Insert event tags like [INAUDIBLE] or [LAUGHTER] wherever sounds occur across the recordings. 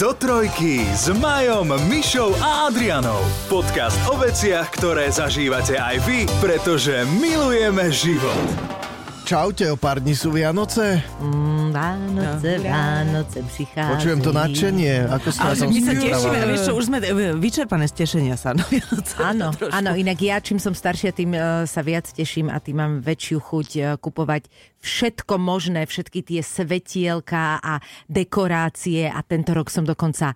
Do trojky s Majom, Mišou a Adrianou. Podcast o veciach, ktoré zažívate aj vy, pretože milujeme život. Čaute, o pár dní sú Vianoce. Mm, Vánoce, Vánoce prichádzajú. Počujem to nadšenie. Ako sa Ale na my sa tešíme, vieš čo, už sme e, vyčerpané z tešenia sa. No, [LAUGHS] Áno, [LAUGHS] áno, inak ja čím som staršia, tým uh, sa viac teším a tým mám väčšiu chuť uh, kupovať všetko možné, všetky tie svetielka a dekorácie a tento rok som dokonca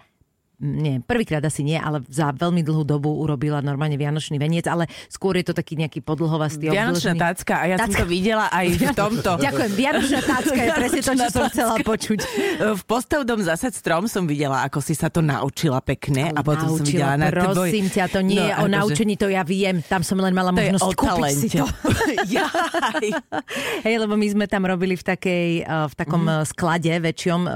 nie, prvýkrát asi nie, ale za veľmi dlhú dobu urobila normálne Vianočný veniec, ale skôr je to taký nejaký podlhovastý Vianočná obdĺžný. tácka a ja som Tácka. to videla aj v tomto. Ďakujem, Vianočná tácka je presne to, čo som chcela počuť. V postavdom zasad strom som videla, ako si sa to naučila pekne a potom som Naučila, videla na prosím ťa, to nie No, je o naučení, to ja viem, tam som len mala To možnosť kúpiť si to. [LAUGHS] Hej, lebo my sme tam robili v, takej, uh, v takom uh, sklade väčšom uh,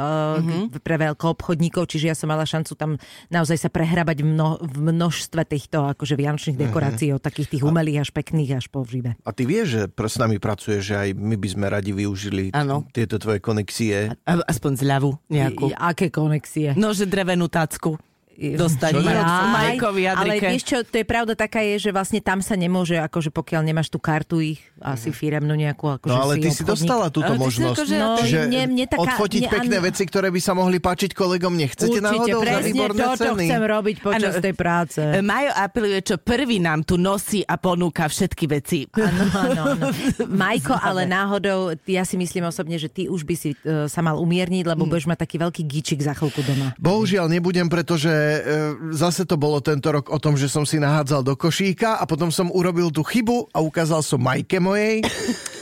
pre veľkoobchodníkov, čiže ja som mala šancu tam naozaj sa prehrabať v, mno, v množstve týchto akože vianočných dekorácií, od takých tých umelých až pekných až po živé. A ty vieš, že s nami pracuje, že aj my by sme radi využili Áno. tieto tvoje konexie. A- Aspoň zľavu nejakú. I- Aké konexie? No, že drevenú tácku dostať Maj-? Majkovi Ale vieš čo, to je pravda taká je, že vlastne tam sa nemôže, akože pokiaľ nemáš tú kartu ich, asi firemnú nejakú, akože No ale si ty si obchodník. dostala túto Ale si možnosť. akože- No, Čiže mne, mne taká, odfotiť mne, pekné áno, veci, ktoré by sa mohli páčiť kolegom, nechcete Určite, náhodou za presne výborné to, čo ceny? chcem robiť počas Áno. tej práce. E, Majo apeluje, čo prvý nám tu nosí a ponúka všetky veci. Áno, áno. [LAUGHS] Majko, ale náhodou, ja si myslím osobne, že ty už by si uh, sa mal umierniť, lebo Hm. budeš mať taký veľký gičik za chvíľku doma. Bohužiaľ nebudem, pretože zase to bolo tento rok o tom, že som si nahádzal do košíka a potom som urobil tú chybu a ukázal som Majke mojej,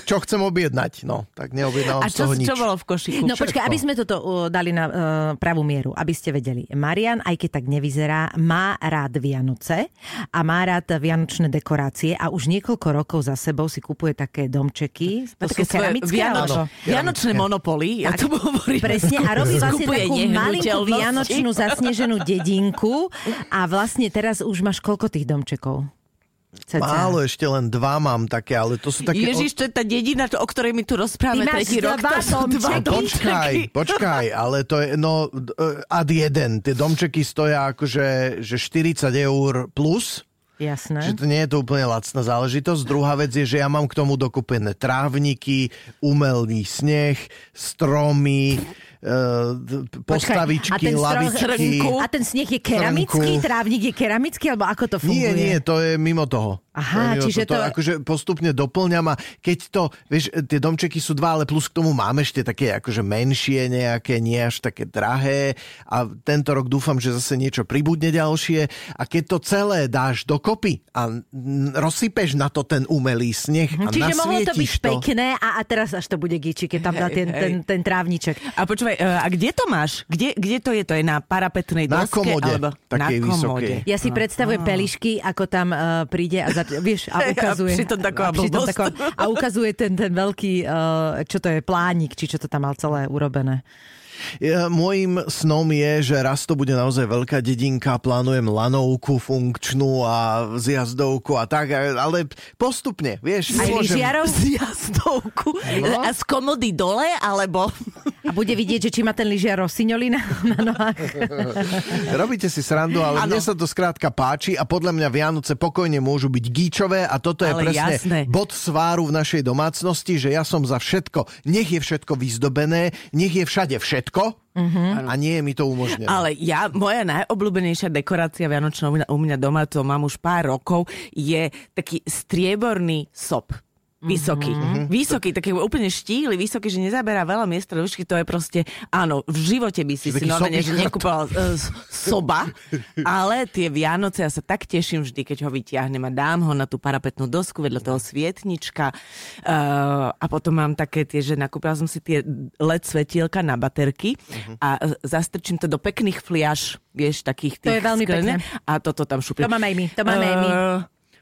čo chcem objednať. No, tak neobjednávam A z čo, toho nič. čo bolo v košiku? No počkaj, aby sme toto uh, dali na uh, pravú mieru, aby ste vedeli. Marian, aj keď tak nevyzerá, má rád Vianoce a má rád vianočné dekorácie a už niekoľko rokov za sebou si kupuje také domčeky. To také sú keramické? Vianoč, Áno, Vianočné monopoly, ja to hovorím. Presne, a robí vlastne takú malinkú vianočnú zasneženú dedinku a vlastne teraz už máš koľko tých domčekov? Cca. Málo, ešte len dva mám také, ale to sú také... Ježiš, to je tá dedina, to- o ktorej my tu rozprávame Ty máš tretí rok. dva To sú dva domčeky? Počkaj, počkaj, ale to je, no, e, ad jeden. Tie domčeky stoja akože že 40 eur plus. Jasné. Že to nie je to úplne lacná záležitosť. Druhá vec je, že ja mám k tomu dokupené trávniky, umelý sneh, stromy, e, postavičky, strom- lavičky. A ten sneh je keramický? Srnku. Trávnik je keramický? Alebo ako to funguje? Nie, nie, to je mimo toho. Aha, To čiže toho. to- Akože postupne doplňam a keď to, vieš, tie domčeky sú dva, ale plus k tomu máme ešte také akože menšie nejaké, nie až také drahé a tento rok dúfam, že zase niečo pribudne ďalšie a keď to celé dáš dokopy a rozsypeš na to ten umelý sneh a Mhm. Čiže mohlo to byť to, pekné a, a teraz až to bude giči, keď tam dá ten, ten, ten trávniček. A počúvaj, e, a kde to máš? Kde, kde to je? To je na parapetnej Na doske? komode, alebo takej na komode. vysokej. Ja si predstavujem pelišky, ako tam uh, príde a, vieš, a [LAUGHS] A ukazuje. pritom taková pritom blbosť. taková- a ukazuje ten, ten veľký, uh, čo to je, plánik, či čo to tam mal celé urobené. Ja, môjim snom je, že raz to bude naozaj veľká dedinka, plánujem lanovku funkčnú a zjazdovku a tak, ale postupne, vieš. Aj nemôžem- lyžiarov? [LAUGHS] Z jazdovku. No. A z komody dole, alebo... A bude vidieť, že či má ten lyžiar rosiňoli na, na nohách. [LAUGHS] Robíte si srandu, ale Áno. mne sa to skrátka páči a podľa mňa Vianoce pokojne môžu byť gíčové a toto je Ale presne jasné. bod sváru v našej domácnosti, že ja som za všetko. Nech je všetko vyzdobené, nech je všade všetko a nie je mi to umožnené. Ale ja, moja najobľúbenejšia dekorácia Vianočná u mňa doma, to mám už pár rokov, je taký strieborný sop. Vysoký. Mm-hmm. Vysoký, taký úplne štíhly, vysoký, že nezaberá veľa miesta do výšky, to je proste, áno, v živote by si Že si normálne, nekúpala uh, soba, ale tie Vianoce, ja sa tak teším vždy, keď ho vyťahnem a dám ho na tú parapetnú dosku vedľa toho svietnička uh, a potom mám také tie, že nakúpila som si tie LED svetielka na baterky a uh, zastrčím to do pekných fliaž, vieš, takých To tých je veľmi sklené pekné. a toto tam šupím. To máme aj my, to máme aj my.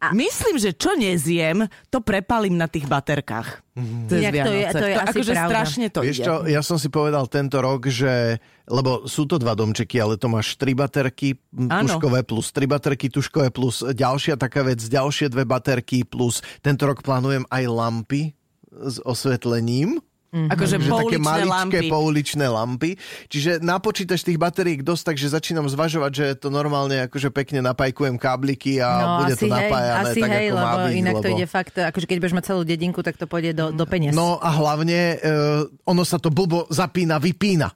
A... Myslím, že čo nezjem, to prepalím na tých baterkách. Mm-hmm. Inak to je- to je asi akože pravda. strašne to Vieš ide. čo, ja som si povedal tento rok, že lebo sú to dva domčeky, ale to máš tri baterky m, Áno. tuškové plus tri baterky tuškové plus ďalšia taká vec, ďalšie dve baterky plus tento rok plánujem aj lampy s osvetlením. Akože že také maličké lampy. pouličné lampy. Čiže napočítaš tých baterií dosť, takže začínam zvažovať, že to normálne akože pekne napajkujem kábliky a bude to No, hej, napájané asi tak, hej, ako má lebo byť. inak lebo... to ide fakt, akože keď budeš mať celú dedinku, tak to pôjde do, do peniaz. No a hlavne uh, ono sa to blbo zapína, vypína.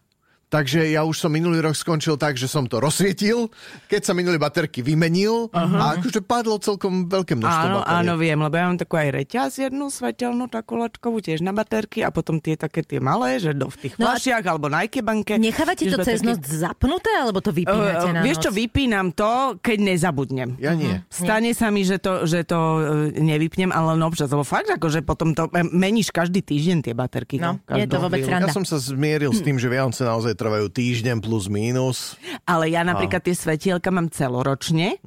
Takže ja už som minulý rok skončil tak, že som to rozsvietil, keď sa minulé baterky vymenil a akože padlo celkom veľké množstvo Áno, bateriek. áno, viem, lebo ja mám takú aj reťaz jednu svetelnú, takú lačkovú, tiež na baterky a potom tie také tie malé, že do v tých No a- fľašiach alebo na Ikebanke. Nechávate to cez baterky. noc zapnuté, alebo to vypínate Uh, na vieš čo, vypínam to, keď nezabudnem. Ja nie. Stane sa mi, že to, že to e, nevypnem, ale len občas, lebo fakt, akože potom to meníš každý týždeň tie baterky. No, nie je to vôbec sranda. Ja som sa zmieril s tým, že Vianoce naozaj trvajú týždeň plus mínus. Ale ja napríklad tie svetielka mám celoročne.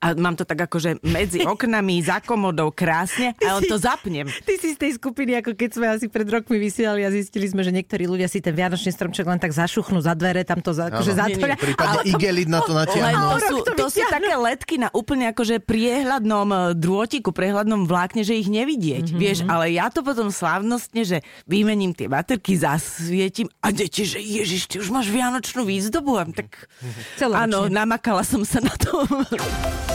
A mám to tak akože medzi [LAUGHS] oknami, za komodou, krásne, a len to zapnem. Ty si z tej skupiny, ako keď sme asi pred rokmi vysielali a zistili sme, že niektorí ľudia si ten vianočný stromček len tak zašuchnú za dvere, tam to za, akože zatvoria. Prípadne Ale igelit na to natiahnu. to sú, to to sú také letky na úplne akože priehľadnom e, drôtiku, priehľadnom vlákne, že ich nevidieť. Mm-hmm. Vieš, ale ja to potom slávnostne, že vymením tie baterky, zasvietím a deti, že ježiš, ty už máš vianočnú výzdobu. A tak áno, namakala som sa na to. [LAUGHS]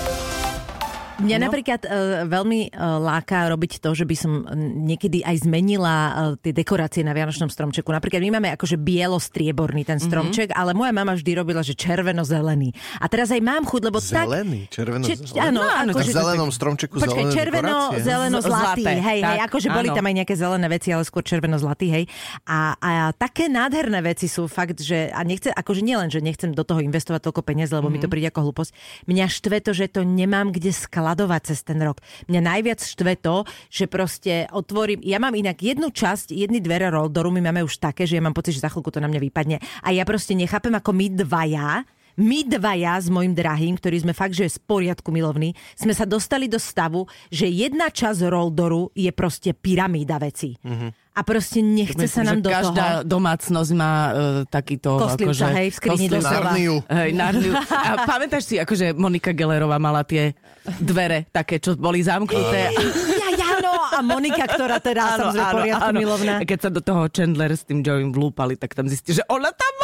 Mňa No. napríklad uh, veľmi uh, láka robiť to, že by som uh, niekedy aj zmenila uh, tie dekorácie na Vianočnom stromčeku. Napríklad my máme akože bielo-strieborný ten stromček, mm-hmm. ale moja mama vždy robila, že červeno-zelený. A teraz aj mám chuť, lebo Zelený, tak... červeno Če- zelený. áno, No, áno, akože... V zelenom stromčeku Počkaj, červeno, dekorácie. zeleno, zlatý, zlaté, hej, hej, tak, akože boli áno. tam aj nejaké zelené veci, ale skôr červeno, zlatý, hej. A, a také nádherné veci sú fakt, že, a nechce, akože nielen, že nechcem do toho investovať toľko peniaz, lebo mm-hmm. mi to príde ako hlúposť. Mňa štve to, že to nemám kde skladovať cez ten rok. Mňa najviac štve to, že proste otvorím, ja mám inak jednu časť, jedny dvere Roldoru, my máme už také, že ja mám pocit, že za chvíľku to na mňa vypadne. A ja proste nechápem, ako my dvaja, my dvaja s mojim drahým, ktorí sme fakt, že z poriadku milovní, sme sa dostali do stavu, že jedna časť Roldoru je proste pyramída veci. Mm-hmm. A proste nechce sa nám že do každá toho... domácnosť má uh, takýto... Kostlivca, akože, hej, v skrini doslova. Narniu. Hej, Narniu. A [LAUGHS] pamätáš si, akože Monika Gellerová mala tie dvere také, čo boli zamknuté. Ja, ja, no, a Monika, ktorá teda samozrejme poriadku milovná. A keď sa do toho Chandler s tým Joeym vlúpali, tak tam zistí, že ona tam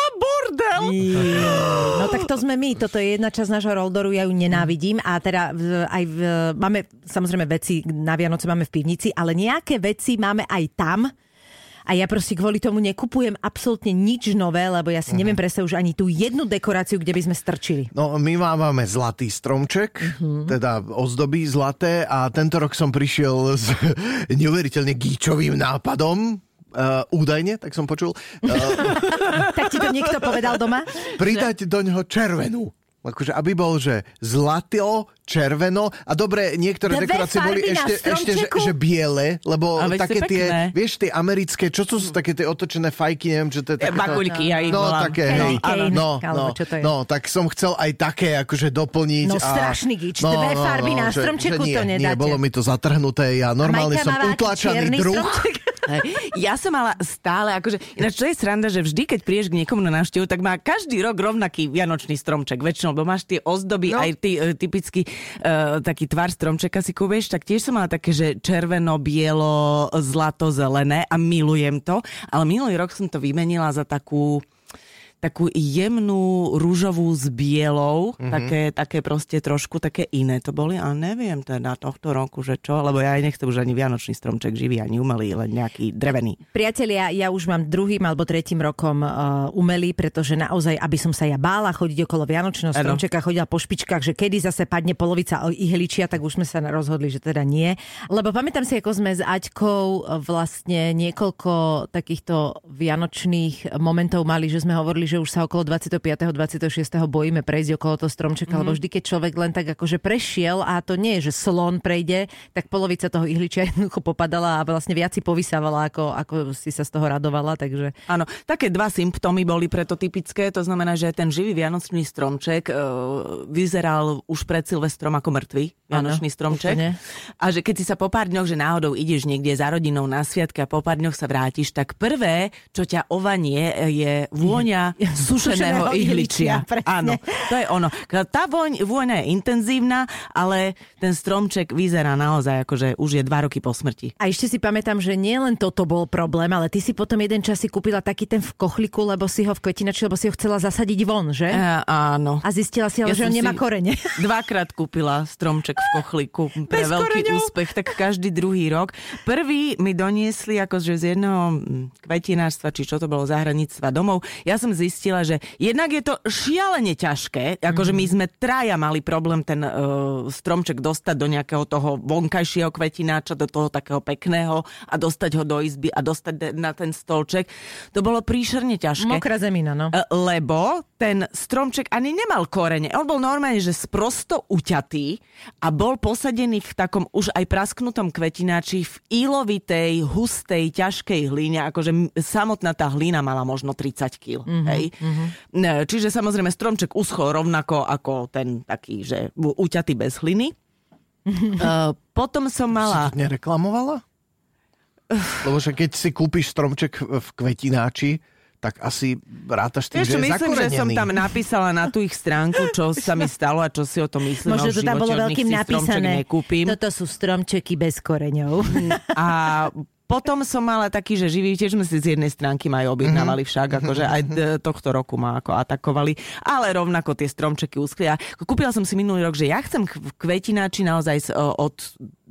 bordel. No tak to sme my, toto je jedna časť nášho Roldoru, ja ju nenávidím a teda aj v, máme samozrejme veci na Vianoce máme v pivnici, ale nejaké veci máme aj tam, a ja proste kvôli tomu nekupujem absolútne nič nové, lebo ja si neviem predstaviť už ani tú jednu dekoráciu, kde by sme strčili. No, my máme zlatý stromček, Mhm. teda ozdoby zlaté a tento rok som prišiel s [LAUGHS] neuveriteľne gíčovým nápadom, uh, údajne, tak som počul, uh, [LAUGHS] Tak ti to niekto povedal doma? pridať do neho červenú. Akože, aby bol, že zlato, červeno a dobre, niektoré Dve dekorácie boli na ešte, ešte že, že biele, lebo Ale také tie, pekné. vieš, tie americké, čo to sú také tie otočené fajky, neviem, čo to je E, takéto... Baguľky, ja ich No, volám. také, No, alebo no, čo to je? no, tak som chcel aj také akože doplniť. No, a... strašný gíč. Dve farby na že- stromčeku že nie, to Nie, nedáte. bolo mi to zatrhnuté, ja normálne som utlačaný druh. stromček. [LAUGHS] Ja som mala stále, akože, ináč čo je sranda, že vždy, keď prídeš k niekomu na návštevu, tak má každý rok rovnaký vianočný stromček. Väčšinou, lebo máš tie ozdoby, no. aj ty, e, typický uh, taký tvar stromčeka si kúpieš, tak tiež som mala také, že červeno, bielo, zlato, zelené a milujem to. Ale minulý rok som to vymenila za takú takú jemnú rúžovú s bielou, mm-hmm. také, také proste trošku také iné to boli, ale neviem teda tohto roku, že čo, lebo ja aj nechcem už ani vianočný stromček živý, ani umelý, len nejaký drevený. Priatelia, ja už mám druhým alebo tretím rokom uh, umelý, pretože naozaj, aby som sa ja bála chodiť okolo Vianočného stromčeka, chodila po špičkách, že kedy zase padne polovica ihličia, tak už sme sa rozhodli, že teda nie. Lebo pamätám si, ako sme s Aťkou uh, vlastne niekoľko takýchto vianočných momentov mali, že sme hovorili, že už sa okolo 25. 26. bojíme prejsť okolo toho stromčeka, mm-hmm. lebo vždy, keď človek len tak akože prešiel a to nie je, že slon prejde, tak polovica toho ihličia [LAUGHS] jednoducho popadala a vlastne viac si povysávala, ako, ako si sa z toho radovala, takže... Áno, také dva symptómy boli preto typické, to znamená, že ten živý vianočný stromček e, vyzeral už pred Silvestrom ako mŕtvý vianočný Áno, stromček. úplne. A že keď si sa po pár dňoch, že náhodou ideš niekde za rodinou na sviatky a po pár dňoch sa vrátiš, tak prvé, čo ťa ovanie, je vôňa [LAUGHS] sušeného ihličia. presne. Áno, to je ono. Tá voň, vôňa je intenzívna, ale ten stromček vyzerá naozaj ako, že už je dva roky po smrti. A ešte si pamätám, že nie len toto bol problém, ale ty si potom jeden čas si kúpila taký ten v kochliku, lebo si ho v kvetinači, lebo si ho chcela zasadiť von, že? E, áno. A zistila si ale, že som on nemá korene. [LAUGHS] Dvakrát kúpila stromček v kochliku pre Bez veľký koreňov. úspech, tak každý druhý rok. Prvý mi doniesli akože z jedného mm, kvetinárstva, či čo to bolo, zahranictva domov. Ja som zistila, že jednak je to šialene ťažké, akože my sme traja mali problém ten uh, stromček dostať do nejakého toho vonkajšieho kvetináča, do toho takého pekného a dostať ho do izby a dostať na ten stolček. To bolo príšerne ťažké. Mokrá zemina, no. E, Lebo ten stromček ani nemal korene. On bol normálne, že sprosto uťatý a bol posadený v takom už aj prasknutom kvetináči v ílovitej, hustej, ťažkej hlíne. Akože samotná tá hlína mala možno 30 kg. Mm-hmm, hej? Mm-hmm. Čiže samozrejme stromček uschol rovnako ako ten taký, že uťatý bez hliny. Uh, [LAUGHS] potom som mala... Si to nereklamovala? Lebo že keď si kúpiš stromček v kvetináči, tak asi rátaš tým, Vieš že je myslím, že som tam napísala na tú ich stránku, čo sa mi stalo a čo si o tom myslím. Možno to tam bolo veľkým napísané. Nekúpim. Toto sú stromčeky bez koreňov. A potom som mala taký, že živí, tiež sme si z jednej stránky ma aj objednávali však, akože aj tohto roku ma ako atakovali, ale rovnako tie stromčeky uschli. A kúpila som si minulý rok, že ja chcem kvetináči naozaj od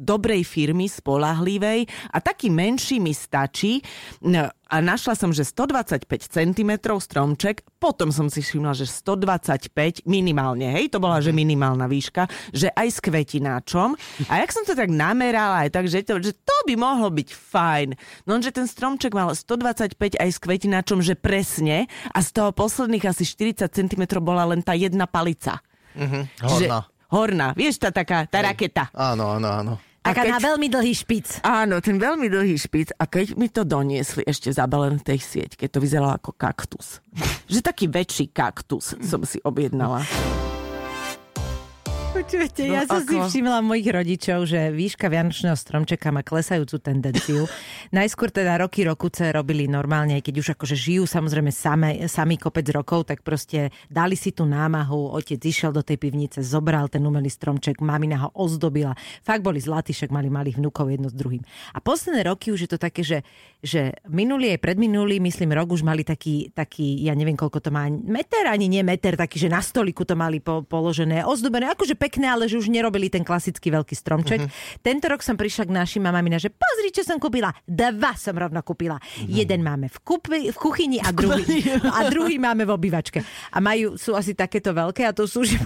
dobrej firmy, spolahlivej a taký menší mi stačí. No, A našla som, že 125 cm stromček, potom som si všimla, že 125 minimálne, hej, to bola, že minimálna výška, že aj s kvetináčom. A jak som to tak namerala, aj tak, že to, že to by mohlo byť fajn. No, že ten stromček mal 125 aj s kvetináčom, že presne, a z toho posledných asi 40 cm bola len tá jedna palica. Že, Horná. horná, vieš, tá taká, tá raketa. Áno, áno, áno. A Taká keď- na veľmi dlhý špic. Áno, ten veľmi dlhý špic a keď mi to doniesli ešte zabalené v tej sieť, keď to vyzeralo ako kaktus. [LAUGHS] Že taký väčší kaktus som si objednala. Počujete, No, ja som si ako? všimla mojich rodičov, že výška vianočného stromčeka má klesajúcu tendenciu. Najskôr teda roky rokuce robili normálne, keď už akože žijú samozrejme same, sami kopec rokov, tak proste dali si tú námahu, otec išiel do tej pivnice, zobral ten umelý stromček, mamina ho ozdobila. Fakt boli zlatí, však mali malých vnúkov jedno s druhým. A posledné roky už je to také, že, že minulý aj predminulý, myslím, rok už mali taký, taký, ja neviem koľko to má, meter ani nie meter, taký, že na stoliku to mali po, položené, ozdobené, akože pekné, ale že už nerobili ten klasický veľký stromček. Uh-huh. Tento rok som prišla k našim a mamina, že pozri, čo som kúpila. Dva som rovno kúpila. Uh-huh. Jeden máme v, kupi, v kuchyni a druhý, a druhý máme v obývačke. A majú, sú asi takéto veľké a to sú už... [LAUGHS]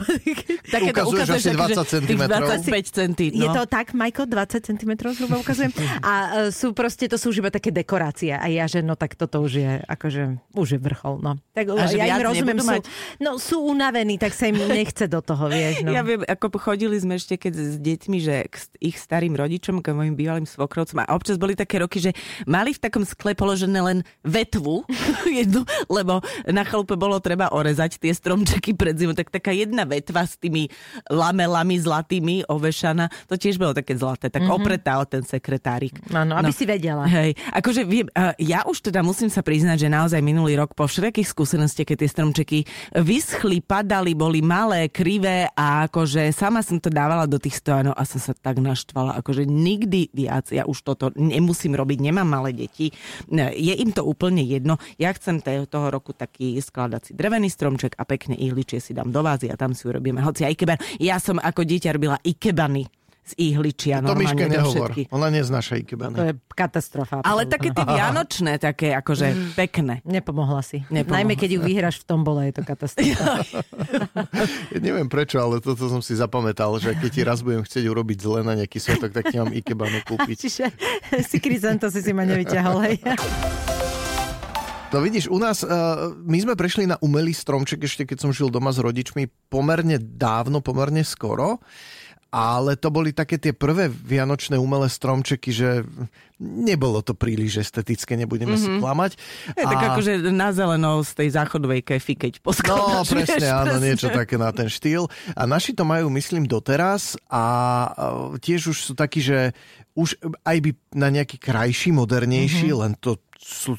Takéto Ukazuješ ukazuješ asi také, že 20 tých centimetrov. 25 centí. Je No. to tak, Majko, 20 cm zhruba ukazujem. A e, sú proste, to sú už iba také dekorácie. A ja, že no tak toto už je, akože, už je vrchol, no. Tak A že ja im rozumiem, sú, mať? no sú unavení, tak sa im nechce do toho, vieš, no. Ja viem, ako chodili sme ešte keď s deťmi, že k ich starým rodičom, k mojim bývalým svokrovcom a občas boli také roky, že mali v takom skle položené len vetvu [LAUGHS] jednu, lebo na chalupe bolo treba orezať tie stromčeky pred zimou, tak taká jedna vetva s tými lamelami zlatými ovešaná, to tiež bolo také zlaté, tak mm-hmm. opretá o ten sekretárik. Áno, aby si vedela. Hej, akože viem, ja už teda musím sa priznať, že naozaj minulý rok po všetkých skúsenostiach, keď tie stromčeky vyschli, padali, boli malé, krivé a akože sama som to dávala do tých stojanov a som sa tak naštvala, akože nikdy viac, ja už toto nemusím robiť, nemám malé deti, je im to úplne jedno, ja chcem toho roku taký skladací drevený stromček a pekne ihličie si dám do vázy a tam si urobíme, hoci aj ikebany. Ja som ako dieťa robila ikebany z ihličia. To Miške nehovor. Ona neznáša To ikebany. je katastrofa. Ale také tie vianočné, také akože pekné. Nepomohla si. Nepomohla Najmä keď ju vyhráš v tombole, je to katastrofa. Ja [LAUGHS] neviem prečo, ale toto som si zapamätal, že keď ti raz budem chcieť urobiť zle na nejaký sviatok, tak ti mám ikebanu kúpiť. [LAUGHS] Čiže si Krizanto si si ma nevyťahol, hej. [LAUGHS] No vidíš, u nás, uh, my sme prešli na umelý stromček ešte keď som žil doma s rodičmi pomerne dávno, pomerne skoro. Ale to boli také tie prvé vianočné umelé stromčeky, že nebolo to príliš estetické, nebudeme mm-hmm. si klamať. Je tak akože na zeleno z tej záchodovej kefy, keď No, poskladaš. presne, vieš, áno, presne. niečo také na ten štýl. A naši to majú, myslím, doteraz a e, tiež už sú takí, že už aj by na nejaký krajší, modernejší, mm-hmm. len to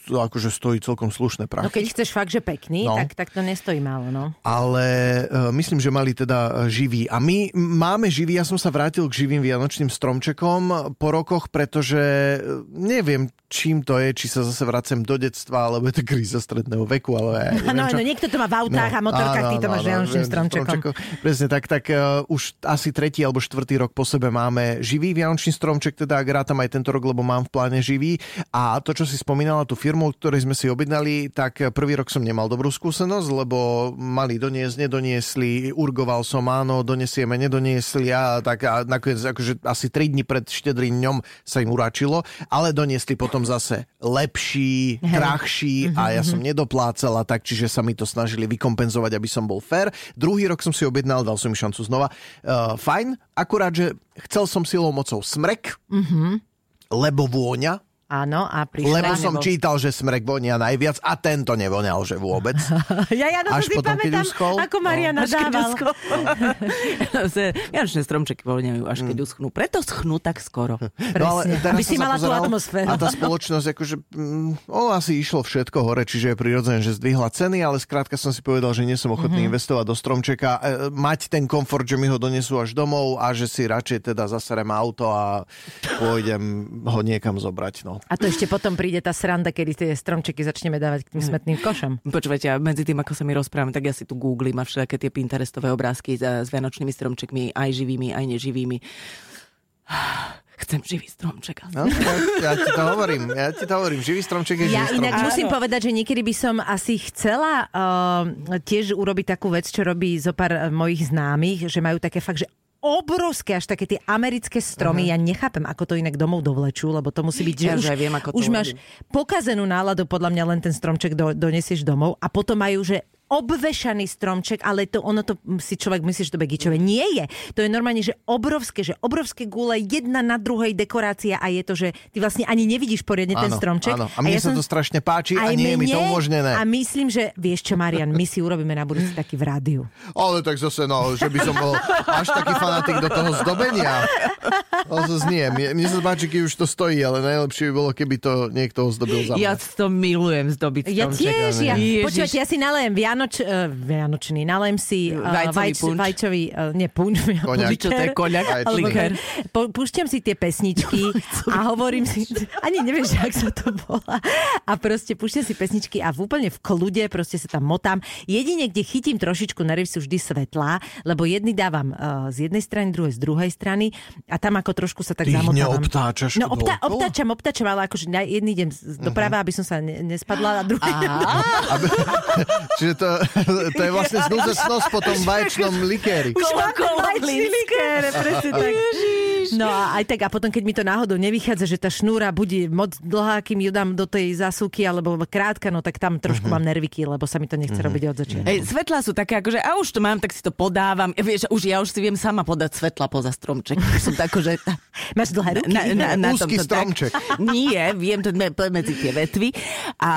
akože stojí celkom slušné prachy. No keď chceš fakt, že pekný, No. tak, tak to nestojí málo, no. ale uh, myslím, že mali teda e, živý. A my máme živý, ja som sa vrátil k živým vianočným stromčekom po rokoch, pretože e, neviem, čím to je, či sa zase vracem do detstva, alebo je to kríza stredného veku, ale ja neviem, No, čo. no, niekto to má v autách a motorkách, ty to máš vianočným viem, stromčekom. Presne tak, tak uh, už asi tretí alebo štvrtý rok po sebe máme živý vianočný stromček, teda ak rátam aj tento rok, lebo mám v pláne živý. A to, čo si spomínala, tú firmu, ktorej sme si objednali, tak prvý rok som nemal dobrú skúsenosť, lebo mali doniesť, nedoniesli, urgoval som, áno, donesieme, nedoniesli a tak a nakoniec akože asi 3 dní pred štedrým dňom sa im uračilo, ale doniesli potom zase lepší, drahší a ja som nedoplácala tak, čiže sa mi to snažili vykompenzovať, aby som bol fair. Druhý rok som si objednal, dal som mi šancu znova. Uh, fajn, akurát, že chcel som silou mocou smrek, lebo vôňa, Áno, a prišla... lebo som čítal, že smrek vonia najviac a tento nevoňal, že vôbec. [LAUGHS] Ja, ja na to Až si potom, pamätám, uschol. ako Mariana [LAUGHS] Až keď dával. Vianočné stromčeky voľňajú, až keď uschnú. Preto schnú tak skoro. [LAUGHS] Presne, teraz aby si mala tú atmosféru. A tá spoločnosť, akože, mm, ono asi išlo všetko hore, čiže je prirodzené, že zdvihla ceny, ale skrátka som si povedal, že nie som ochotný Mhm. mm-hmm. investovať do stromčeka, e, mať ten komfort, že mi ho donesú až domov a že si radšej teda zaserem auto a pôjdem ho niekam zobrať. No. A to ešte potom príde tá sranda, kedy tie stromčeky začneme dávať k tým smetným košom. Počúvajte, a medzi tým, ako sa mi rozprávame, tak ja si tu googlím a všetké tie Pinterestové obrázky s, vianočnými stromčekmi, aj živými, aj neživými. [SIGHS] Chcem živý stromček. No, ja, ja ti to hovorím, ja ti to hovorím, živý stromček je Ja živý inak stromček. musím povedať, že niekedy by som asi chcela uh, tiež urobiť takú vec, čo robí zo pár mojich známych, že majú také fakt, že obrovské, až také tie americké stromy. Ja nechápem, ako to inak domov dovlečú, lebo to musí byť, že Ja už, viem, ako to už máš pokazenú náladu, podľa mňa len ten stromček do, donesieš domov a potom majú, že obvešaný stromček, ale to ono to si človek myslí, že to begičové. Nie je. To je normálne, že obrovské, že obrovské gule, jedna na druhej dekorácia a je to, že ty vlastne ani nevidíš poriadne ten Áno, stromček. áno. A mne sa to strašne páči a aj nie je mi to umožnené. A myslím, že vieš čo, Marian, my si urobíme na budúci taký v rádiu. [LAUGHS] Ale tak zase, no, že by som bol až taký fanatik do toho zdobenia. No to znie. Mne, mne sa páči, keď už to stojí, ale najlepšie by bolo, keby to niekto ozdobil za mňa. Ja to milujem zdobiť Ja stromček. tiež, ja, počúvate, ja si nalejem vianoč, uh, vianočný, nalejem si uh, Vajcový punč. vajčový, uh, nie punč, Koňak. Čo to je koňak? Liker. po, púšťam si tie pesničky [LAUGHS] a hovorím si, ani nevieš, jak sa to volá. A proste púšťam si pesničky a v úplne v kľude proste sa tam motám. Jedine, kde chytím trošičku nervy sú vždy svetlá, lebo jedny dávam uh, z jednej strany, druhé z druhej strany a tam ako trošku sa tak Ty zamotávam. neobtáčaš No obtá, obtáčam, obtáčam, ale akože jedný idem doprava, aby som sa ne, nespadla a druhý... [LAUGHS] [LAUGHS] Čiže to, to je vlastne [LAUGHS] snúzecnosť po tom vaječnom likéri. Už okolo Vajčný likér, presne tak. No a aj tak, a potom, keď mi to náhodou nevychádza, že tá šnúra bude moc dlhá, kým ju dám do tej zásuvky, alebo krátka, no tak tam trošku mám nerviky, lebo sa mi to nechce robiť od začiatku. Hej, svetlá sú také, akože a už to mám, tak si to podávam. Ja, vieš, už, ja už si viem sama podať svetla poza stromček. [LAUGHS] Som tak, akože... [LAUGHS] Máš dlhé ruky? Na, na, na Úzky tomto stromček. Tak. Nie, viem to me- medzi tie vetvy. A,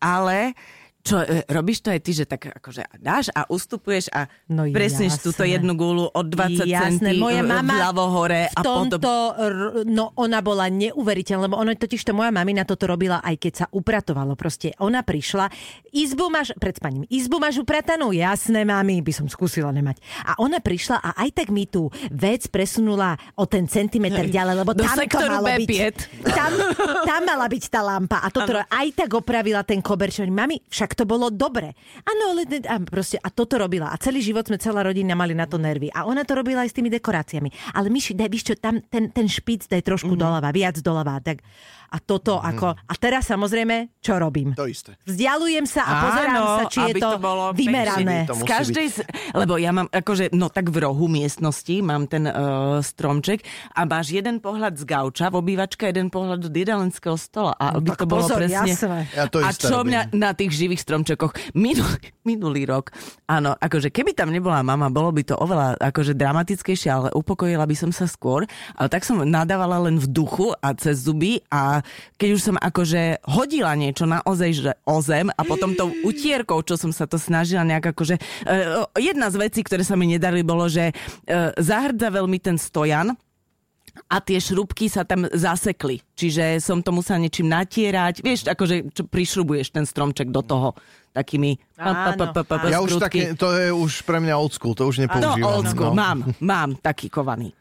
ale čo, e, robíš to aj ty, že tak akože dáš a ustupuješ a No presneš jasné. túto jednu gulu od 20 Jasné, centí moja mama vľavo hore v a potom... tomto, r- no ona bola neuveriteľná, lebo ona totiž to moja mamina toto robila aj keď sa upratovalo. Proste ona prišla, izbu máš, pred spaním, izbu máš upratanú? Jasné, mami, by som skúsila nemať. A ona prišla a aj tak mi tú vec presunula o ten centimeter ďalej, lebo Do tam to malo byť. B5. Tam, tam mala byť tá lampa a toto aj tak opravila ten koberč. Mami, však to bolo dobre. Áno, ale a, proste, a toto robila. A celý život sme, celá rodina mali na to nervy. A ona to robila aj s tými dekoráciami. Ale myši, daj, víš čo, tam ten, ten špic daj trošku mm-hmm. doľava, viac doľava. Tak. A toto mm-hmm. ako... A teraz samozrejme, čo robím? To isté. Vzdialujem sa a pozerám Áno, sa, či je to, to bolo vymerané. To Z každej, z, lebo ja mám, akože, no tak v rohu miestnosti mám ten uh, stromček a máš jeden pohľad z gauča v obývačke, jeden pohľad od jedalenského stola. A aby tak to bolo pozor, presne... jasné. Ja to a čo robím. mňa na tých živých stromčekoch minulý, minulý rok, áno, akože keby tam nebola mama, bolo by to oveľa akože dramatickejšie, ale upokojila by som sa skôr. Ale tak som nadávala len v duchu a cez zuby a keď už som akože hodila niečo naozaj že o zem a potom tou utierkou, čo som sa to snažila nejak akože... Uh, jedna z vecí, ktoré sa mi nedali, bolo, že uh, zahrdzavel mi ten stojan, a tie šrubky sa tam zasekli. Čiže som to musela niečím natierať. Vieš, akože čo prišrubuješ ten stromček do toho takými... Áno, Ja už také, to je už pre mňa old school, to už No, nepoužívam. old school, mám, mám taký kovaný.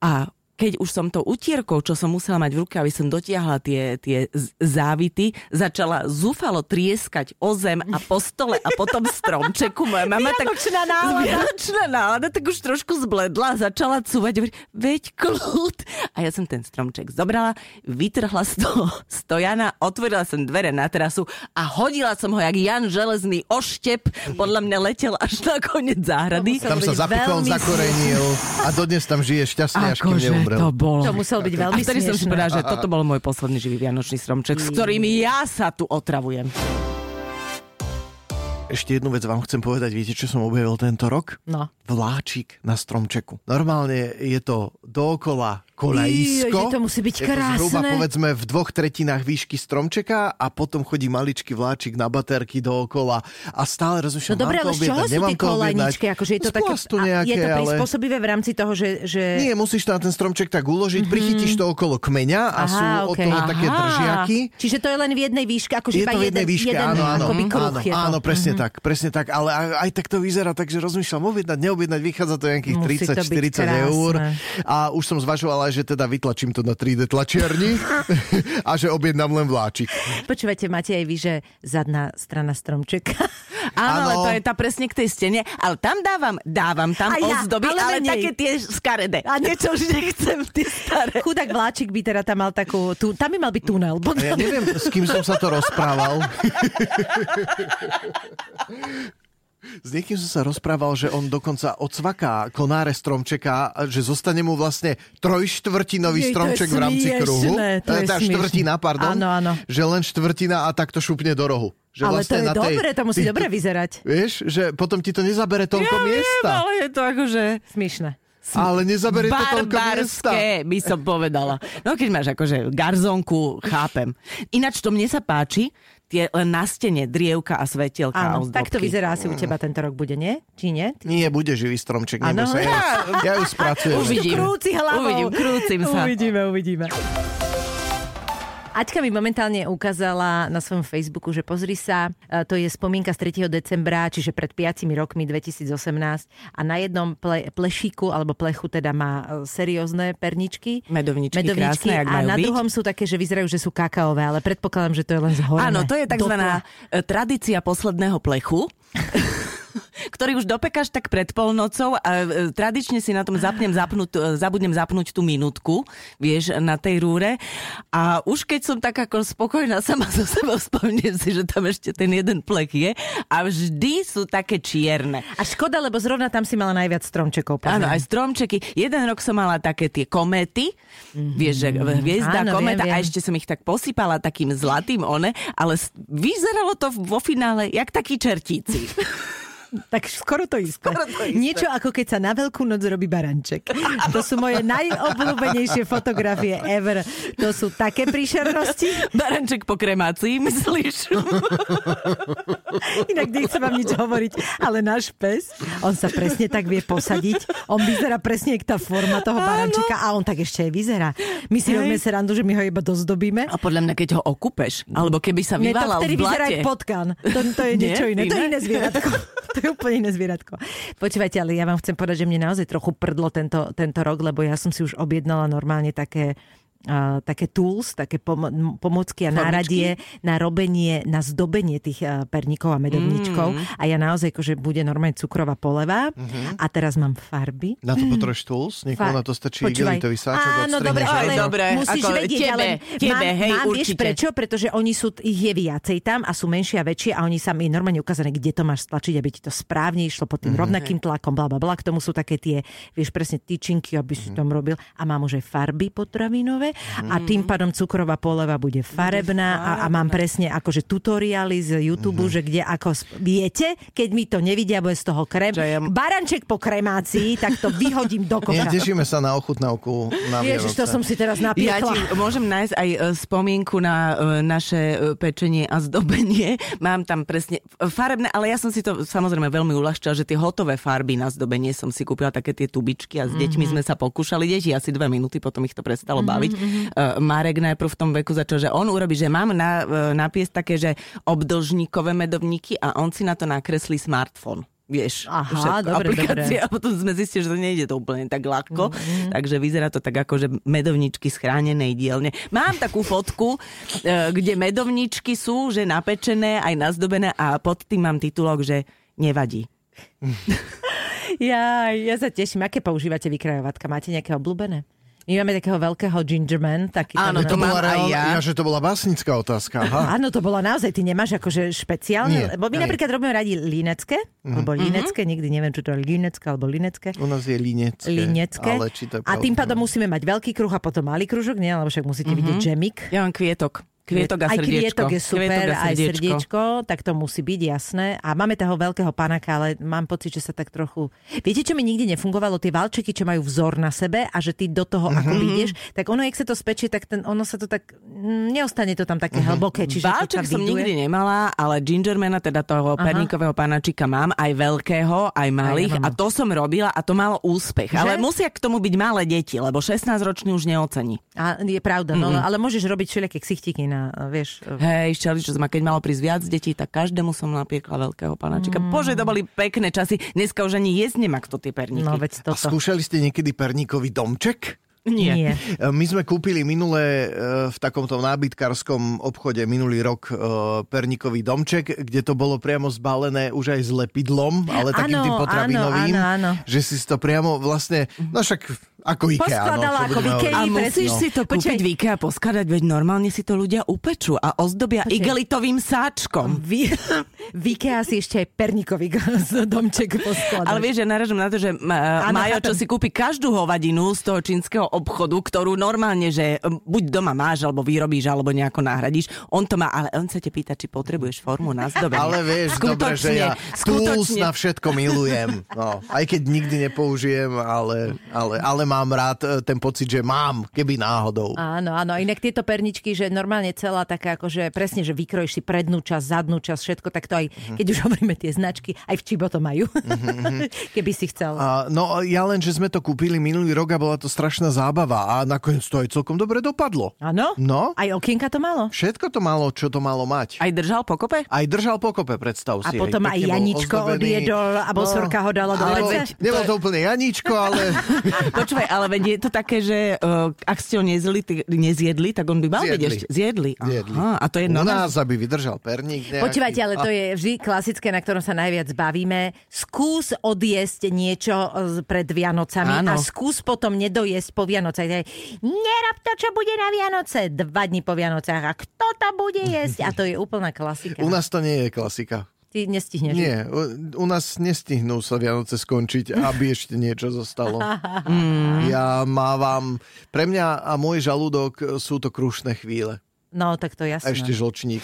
A keď už som to utierkou, čo som musela mať v ruke, aby som dotiahla tie, tie závity, začala zúfalo trieskať o zem a po stole a potom stromčeku. Moja mama tak... Vianočná nálada. Vianočná nálada, tak už trošku zbledla, začala cúvať, veď kľud. A ja som ten stromček zobrala, vytrhla z toho stojana, otvorila som dvere na terasu a hodila som ho, jak Jan Železný oštep, podľa mňa letel až na koniec záhrady. Tam sa veľmi zakorenil a dodnes tam žije šťastne, až kým Neumrel. to bolo. To muselo byť veľmi A vtedy som si povedala, že toto bol môj posledný živý vianočný stromček, s ktorým ja sa tu otravujem. Ešte jednu vec vám chcem povedať, viete, čo som objavil tento rok? No. Vláčik na stromčeku. Normálne je to dookola Ij, kolejisko. že to musí byť Je to zhruba krásne. povedzme v dvoch tretinách výšky stromčeka a potom chodí maličký vláčik na baterky dookola a stále No rozmýšľam, dobre, mám ale z čoho sú nemám tie kolajničky? Akože je to také, nejaké, je to ale... prispôsobivé v rámci toho, že... že... Nie, musíš to na ten stromček tak uložiť, chytíš to okolo kmeňa a Aha, sú od okej. toho také Aha. držiaky. Čiže to je len v jednej výške, akože Je iba to v jeden, jednej výške, jeden áno, áno, kruh áno, je to. Mhm. áno, presne tak, presne tak, ale aj, tak to vyzerá, takže rozmýšľam, objednať, neobjednať, vychádza to nejakých Musí to byť 30-40 eur krásne. a už som zvažoval aj, že teda vytlačím to na 3D tlačiarni [LAUGHS] a že objednám len vláčik. Počúvajte, máte aj vy, že zadná strana stromčeka. [LAUGHS] Áno, ale to je tá presne k tej stene. Ale tam dávam, dávam tam A ja, ozdoby, ale ale, menej. také tie skaredé. A niečo už nechcem, tie staré. [LAUGHS] Chudák vláčik by teda tam mal takú... Tu, tam by mal byť tunel. Ja neviem, s kým som sa to rozprával. S niekým som sa rozprával, že on dokonca odsvaká konáre stromčeka, že zostane mu vlastne trojštvrtinový Jej, to je stromček v rámci smiešné, kruhu. to je tá smiešné. štvrtina, pardon. Áno, áno. Že len štvrtina a takto šupne do rohu. Že Ale to vlastne je na tej- dobre, to musí ty- dobre vyzerať. Vieš, že potom ti to nezabere toľko Ja miesta. viem, ale je to akože... Smiešne. Ale nezabere to toľko miesta. By som povedala. No keď máš akože garzonku, chápem. Ináč to mne sa páči, tie len na stene drievka a svetielka a Áno, tak to vyzerá asi u teba tento rok bude, nie? Či nie? Nie, bude živý stromček, sa. Ja, ja ju spracujem. [LAUGHS] Uvidím. Krúci hlavou. Uvidím, krúcim sa. Uvidíme, uvidíme. Aťka mi momentálne ukázala na svojom Facebooku, že pozri sa, e, to je spomienka z 3. decembra, čiže pred 5 rokmi 2018 a na jednom ple, plešíku alebo plechu teda má e, seriózne perničky. Medovničky, krásne, jak a na byť. druhom sú také, že vyzerajú, že sú kakaové, ale predpokladám, že to je len zhorené. Áno, to je tzv. Dopla. tradícia posledného plechu. [LAUGHS] ktorý už dopekáš tak pred polnocou a e, tradične si na tom zapnem zapnúť, e, zabudnem zapnúť tú minútku, vieš, na tej rúre. A už keď som tak ako spokojná sama so sebou, [LAUGHS] spomnem si, že tam ešte ten jeden plech je a vždy sú také čierne. A škoda, lebo zrovna tam si mala najviac stromčekov. Áno, poznám. aj stromčeky. Jeden rok som mala také tie kométy, mm-hmm. vieš, že hviezda, Áno, kométa viem, a viem. ešte som ich tak posypala takým zlatým one, ale vyzeralo to vo finále jak takí čertíci. [LAUGHS] Tak skoro to isté. Skoro to isté. Niečo ako keď sa na Veľkú noc robí baranček. To sú moje najobľúbenejšie fotografie ever. To sú také príšernosti. Baranček po kremácii, myslíš? Inak nechcem vám nič hovoriť, ale náš pes, on sa presne tak vie posadiť. On vyzerá presne jak tá forma toho barančeka a on tak ešte aj vyzerá. My si robíme srandu, že my ho iba dozdobíme. A podľa mňa, keď ho okúpeš, alebo keby sa Nie, to vyvalal vtedy v vyzerá blate. jak potkan. To, to je Nie? niečo iné. To je Iné? iné zvieratko. To je úplne iné zvieratko. Počúvajte, ale ja vám chcem povedať, že mne naozaj trochu prdlo tento, tento rok, lebo ja som si už objednala normálne také Uh, také tools, také pom- pomocky a Formičky? náradie na robenie, na zdobenie tých uh, perníkov a medovníčkov. Mm. A ja naozaj, že bude normálne cukrová poleva a teraz mám farby. Na to potrebuješ tools? Niekomu Fa- na to stačí igelitý sáčok, Áno, dobre, ale Dobre, musíš ako vedieť, tebe, ale tebe, mám, hej, mám, vieš prečo? Pretože oni sú, ich je viacej tam a sú menšie a väčšie a oni sa mi normálne ukázané, kde to máš stlačiť, aby ti to správne išlo pod tým Mhm. rovnakým tlakom, bla, bla, bla. K tomu sú také tie, vieš, presne tyčinky, aby si tam robil. A mám už aj farby potravinové farebné a tým pádom cukrová poleva bude farebná a, a mám presne akože tutoriály z YouTube, že kde ako... Viete, keď mi to nevidia, bude z toho krém. Ja- Baranček po kremácii, tak to vyhodím do koša. tešíme sa na ochutnávku na Ježiš, to som si teraz Ja napiekla. ti môžem nájsť aj e, spomienku na e, naše e, pečenie a zdobenie. [LAUGHS] Mám tam presne farebné, ale ja som si to samozrejme veľmi uľahčila, že tie hotové farby na zdobenie som si kúpila také tie tubičky a s deťmi sme sa pokúšali. Deti asi dve minúty, potom ich to prestalo baviť. E, Marek najprv v tom veku začal, že on urobí, že mám na, e, napiesť také, že obdlžníkové medovníky a on si na to nakreslí smartfón. Vieš, Aha, všetko, dobre, aplikácie dobre. [LAUGHS] a potom sme zistili, že to nejde to úplne tak ľahko, mm-hmm. takže vyzerá to tak ako, že medovničky z chránenej dielne. Mám takú fotku, e, kde medovničky sú, že napečené, aj nazdobené a pod tým mám titulok, že nevadí. [LAUGHS] Ja, ja sa teším. Aké používate vykrajovatka? Máte nejaké obľúbené? My máme takého veľkého gingerman. Taký Áno, To bola aj reálna, ja. ja. že to bola básnická otázka. Aha. Áno, to bolo naozaj, ty nemáš akože špeciálne, Nie, lebo my nie. napríklad robíme radi línecké, alebo línecké, nikdy neviem, čo to je línecké alebo línecké. U nás je linecké. Línecké. Ale či to je A tým pádom musíme mať veľký kruh a potom malý kružok, nie? Lebo však musíte vidieť džemik. Ja mám kvietok. Kvietok a aj srdiečko. kvietok je super, Kvietok a aj srdiečko, tak to musí byť, jasné. A máme toho veľkého panáka, ale mám pocit, že sa tak trochu... Viete, čo mi nikdy nefungovalo? Tie valčeky, čo majú vzor na sebe a že ty do toho ako ideš, tak ono, jak sa to spečie, tak ten, ono sa to tak... Neostane to tam také hlboké. Čiže sa som viduje. nikdy nemala, ale gingermana, teda toho perníkového panáčika mám, aj veľkého, aj malých. mám. A to som robila a to malo úspech. Že? Ale musia k tomu byť malé deti, lebo 16-ročný už neocení. A je pravda, no, ale môžeš robiť všelijaké ksichtiky na, vieš... Hej, šťali, čo ma keď malo prísť viac detí, tak každému som napiekla veľkého panáčika. Mm. Bože, to boli pekné časy. Dneska už ani jesť nemá kto tie perníky. No veď A toto. skúšali ste niekedy perníkový domček? Nie. Nie. E, My sme kúpili minulé e, v takomto nábytkárskom obchode minulý rok e, perníkový domček, kde to bolo priamo zbalené už aj s lepidlom, ale takým Áno, tým potravinovým, áno, áno, áno. že si to priamo vlastne, no však ako IKEA. Poskladala no, ako v hovoriť. A musíš si to Počkaj. kúpiť v IKEA a poskladať, veď normálne si to ľudia upečú a ozdobia Počkaj. igelitovým sáčkom. Vy, v IKEA si ešte aj perníkový [LAUGHS] domček poskladaš. Ale vieš, ja naražam na to, že Majo, čo si kúpi každú hovadinu z toho čínskeho obchodu, ktorú normálne, že buď doma máš, alebo vyrobíš, alebo nejako nahradíš, on to má, ale on sa te pýta, či potrebuješ formu na zdobenie. Ale vieš, dobre, že ja tools na všetko milujem. No, aj keď nikdy nepoužijem, ale, ale, ale mám rád e, ten pocit, že mám, keby náhodou. Áno, áno. Inak tieto perničky, že normálne celá taká, akože presne, že vykrojíš si prednú časť, zadnú časť, všetko, tak to aj, keď už hovoríme tie značky, aj v Čibo to majú. [LAUGHS] Keby si chcel. A, no ja len, že sme to kúpili minulý rok a bola to strašná zábava a nakoniec to aj celkom dobre dopadlo. Áno? No, Aj okienka to malo? všetko to malo, čo to malo mať. Aj držal pokope? Aj držal pokope, predstav A si. potom hej, aj bol Janičko ozdobený. odviedol a bosorka ho dala do ale vece. veď- Nebol to úplne Janíčko, ale [LAUGHS] Počúvaj, ale veď je to také, že uh, ak ste ho nezjedli, ty, nezjedli, tak on by mal byť Zjedli. ešte. Zjedli. Zjedli. Aha, a to je u normálne. nás, aby vydržal perník nejaký. Počúvajte, ale to je vždy klasické, na ktorom sa najviac bavíme. Skús odjesť niečo z- pred Vianocami Áno. a skús potom nedojesť po Vianocach. Nerob to, čo bude na Vianoce. Dva dní po Vianocách. A kto to bude jesť? A to je úplná klasika. U nás to nie je klasika. Ty nestihneš. Nie, u, u nás nestihnú sa Vianoce skončiť, aby ešte niečo zostalo. [LAUGHS] Ja mávam... Pre mňa a môj žalúdok sú to krušné chvíle. No, tak to A jasné. ešte žlčník.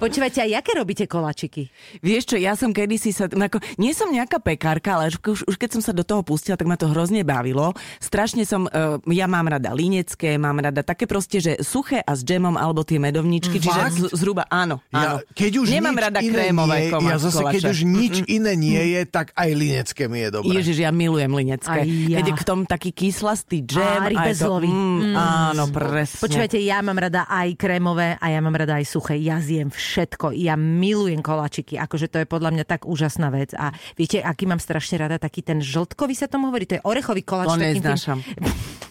Počúvajte, a jaké robíte kolačiky? Vieš čo, ja som kedysi sa, ako, nie som nejaká pekárka, ale už, už keď som sa do toho pustila, tak ma to hrozne bavilo. Strašne som, uh, ja mám rada línecké, mám rada také proste, že suché a s džemom alebo tie medovničky, čiže Fakt? z, zhruba áno, áno. Ja, keď už Nemám nič rada krémové nie, koma- Ja zase, keď koláče. už nič iné nie je, tak aj linecké mi je dobré. Ježiš, ja milujem linecké. Aj ja. Keď je k tomu taký kyslastý džem. Á, a je to, rybezlový. mm, áno, presne. Počúvajte, ja mám rada aj krémové a ja mám rada aj suché. Ja zjem všetko. Ja milujem kolačiky. Akože to je podľa mňa tak úžasná vec. A viete, aký mám strašne rada? Taký ten žltkový sa tomu hovorí. To je orechový koláč. To takým tým- neznášam. [LAUGHS]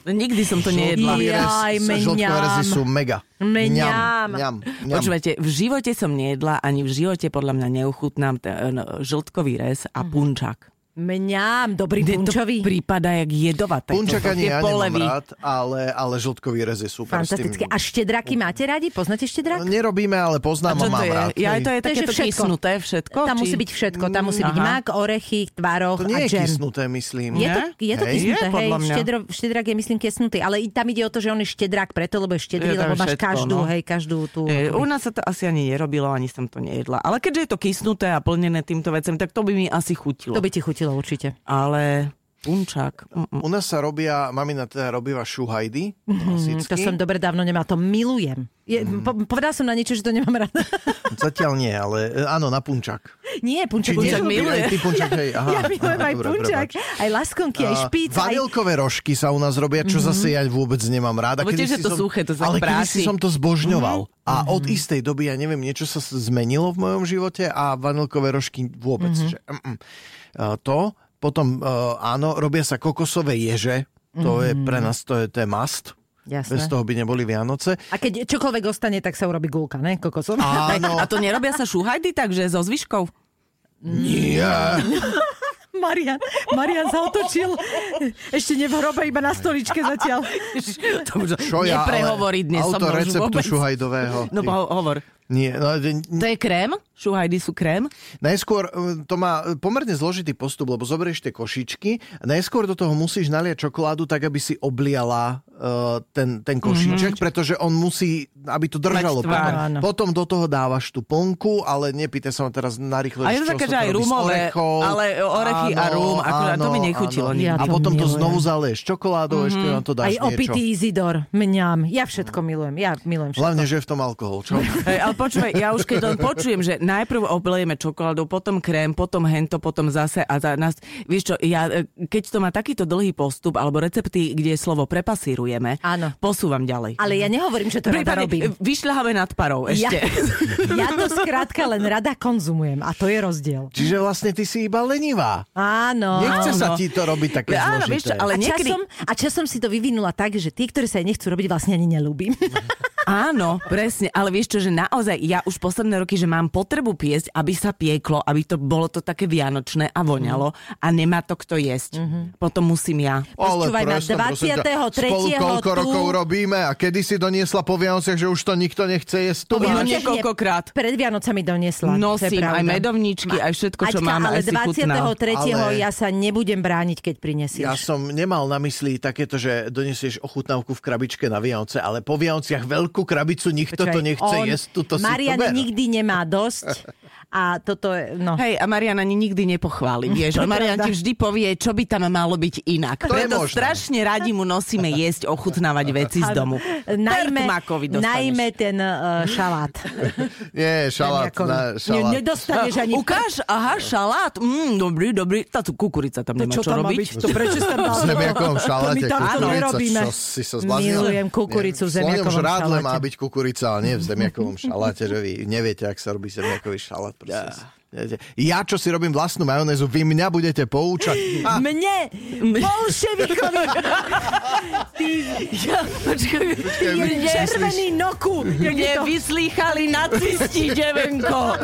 Nikdy som to nejedla. Jaj, Žltkové sú mega. Mňam. Mňam, mňam. Počúvajte, v živote som nejedla, ani v živote podľa mňa neuchutnám ten žltkový rez a punčak. Mňam, dobrý Mne to punčový. prípada jak jedovaté. Nie, tie ja nemám polevy. rád, ale, ale žltkový rez je super. Fantastické. A štedraky máte radi? Poznáte štedrak? Nerobíme, ale A poznám a to mám je? rád. Ja, to je To je, takéto všetko. kysnuté všetko? Tam či- musí byť všetko. Tam musí byť mak, orechy, tvaroch To a nie je džem. kysnuté, myslím. Je to, je to Hej. kysnuté, Je, hej. Štedro, štedrak je, myslím, kysnutý. Ale i tam ide o to, že on je štedrak preto, lebo je štedrý, Je lebo máš všetko, každú, no. hej, každú tú... E, U nás sa to asi ani nerobilo, ani som to nejedla. Ale keďže je to kysnuté a plnené týmto vecem, tak to by mi asi chutilo. To by ti chutilo určite. Ale punčák. mm. U nás sa robia, mamina teda robíva šuhajdy. Klasicky. to som dobre dávno nemal, to milujem. Je, Mm. po, povedal som na niečo, že to nemám rada. [LAUGHS] Zatiaľ nie, ale e, áno, na punčak. Nie, punčak. nie? Punčak nie, miluje. Aj ty punčak, hej, aha. [LAUGHS] Ja milujem aha, aj punčak, prepáč. aj laskonky, aj A špíc, aj... Vanilkové rožky sa u nás robia, čo zase ja vôbec nemám rád. A Lebo tiež je to suché, to sa Ale práši. kedysi som to zbožňoval. A od istej doby, ja neviem, niečo sa zmenilo v mojom živote a vanilkové rožky vôbec. Že, mm, mm. To, potom uh, áno, robia sa kokosové ježe. To je pre nás, to je, to je must. Jasné. Bez toho by neboli Vianoce. A keď čokoľvek ostane, tak sa urobí gulka, ne? Kokosová. Áno, [LAUGHS] A to nerobia sa šuhajdy takže so zvyškou? nie. [LAUGHS] Marian, Marian sa otočil. Ešte ne v hrobe, iba na stoličke zatiaľ. Čo ja, neprehovoriť dnes so autor mnou už receptu vôbec. šuhajdového. No ho- hovor. Nie, no, To je krém? Šuhajdy sú krém? Najskôr e, to má pomerne zložitý postup, lebo zoberieš tie košičky najskôr do toho musíš naliať čokoládu tak, aby si obliala uh, ten, ten košíček, mm-hmm. pretože on musí, aby to držalo. Tvár. Potom, Áno. potom do toho dávaš tú plnku, ale nepýtaj sa ma teraz narýchlo, A je to také, že aj rumové, orechov. ale orechy a rum, akurát to mi nechutilo nikdy. Ja a to potom to milujem. znovu zaleješ čokoládou, mm-hmm. ešte na to dáš Aj niečo. opitý Izidor, mňam. Ja všetko milujem, ja milujem všetko. Hlavne, že je v tom alkohol, čo? [LAUGHS] Počúvaj, ja už keď len počujem, že najprv oblejeme čokoládou, potom krém, potom hento, potom zase a za nás, vieš čo, ja, e, keď to má takýto dlhý postup, alebo recepty, kde slovo prepasírujeme, Áno. posúvam ďalej. Ale ja nehovorím, že to rada Prípadne, robím. e, vyšľaháme nad parou Ja, ešte. [LAUGHS] ja to skrátka len rada konzumujem a to je rozdiel. Čiže vlastne ty si iba lenivá. Áno. Nechce sa áno. ti to robiť také Áno, zložité. vieš čo, ale a, niekedy... časom, a časom si to vyvinula tak, že tí, ktorí sa aj nechcú robiť, vlastne ani nelúbim. Áno, presne, ale vieš čo, že naozaj ja už posledné roky, že mám potrebu piesť, aby sa pieklo, aby to bolo to také vianočné a voňalo a nemá to kto jesť. Potom musím ja. Počúvaj, na presne, prosím ťa, 23. Spolu koľko tu- rokov robíme a kedy si doniesla po Vianociach, že už to nikto nechce jesť. Tu No, niekoľkokrát. Pred Vianocami doniesla. to Nosím aj medovničky, aj všetko, čo Aťka, máme, ale aj si chutnám. 23. Ale- ja sa nebudem brániť, keď prinesieš. Ja som nemal na mysli takéto, že donesieš ochutnávku v krabičke na Vianoce, ale po Vianociach veľkú krabicu nikto to Počúvaj, nechce on- jesť. Si Marian nikdy nemá dosť [LAUGHS] a toto je, no. Hej, a Marian ani nikdy nepochváli, vieš. To je Marian ti vždy povie, čo by tam malo byť inak. To je Preto možné. strašne radi mu nosíme jesť, ochutnávať veci z domu. Najmä, najmä ten uh, šalát. [LAUGHS] Nie, šalát. Na, Ne, šalát. nedostaneš ani... Ukáž, aha, šalát, mm, dobrý, dobrý. Tá tu kukurica tam To nemá čo čo tam robiť. byť? To prečo sa tam [LAUGHS] dal? V zemiakovom To šaláte. takto kukurica. Čo si sa zbláznil? Milujem kukuricu v zemiakovom žrádle šaláte. má byť kukurica, ale nie v zemiakovom šaláte, že vy neviete, ak sa robí zemiakový šalát. Ja, čo si robím vlastnú majonézu, vy mňa budete poučať. A, Mne, bolševikovi, [LAUGHS] ty, Ja, počkaj, ty my- červený noku. je nevyslýchali nacisti, devenko.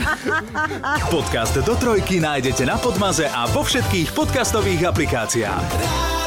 [LAUGHS] Podcast do trojky nájdete na Podmaze a vo všetkých podcastových aplikáciách.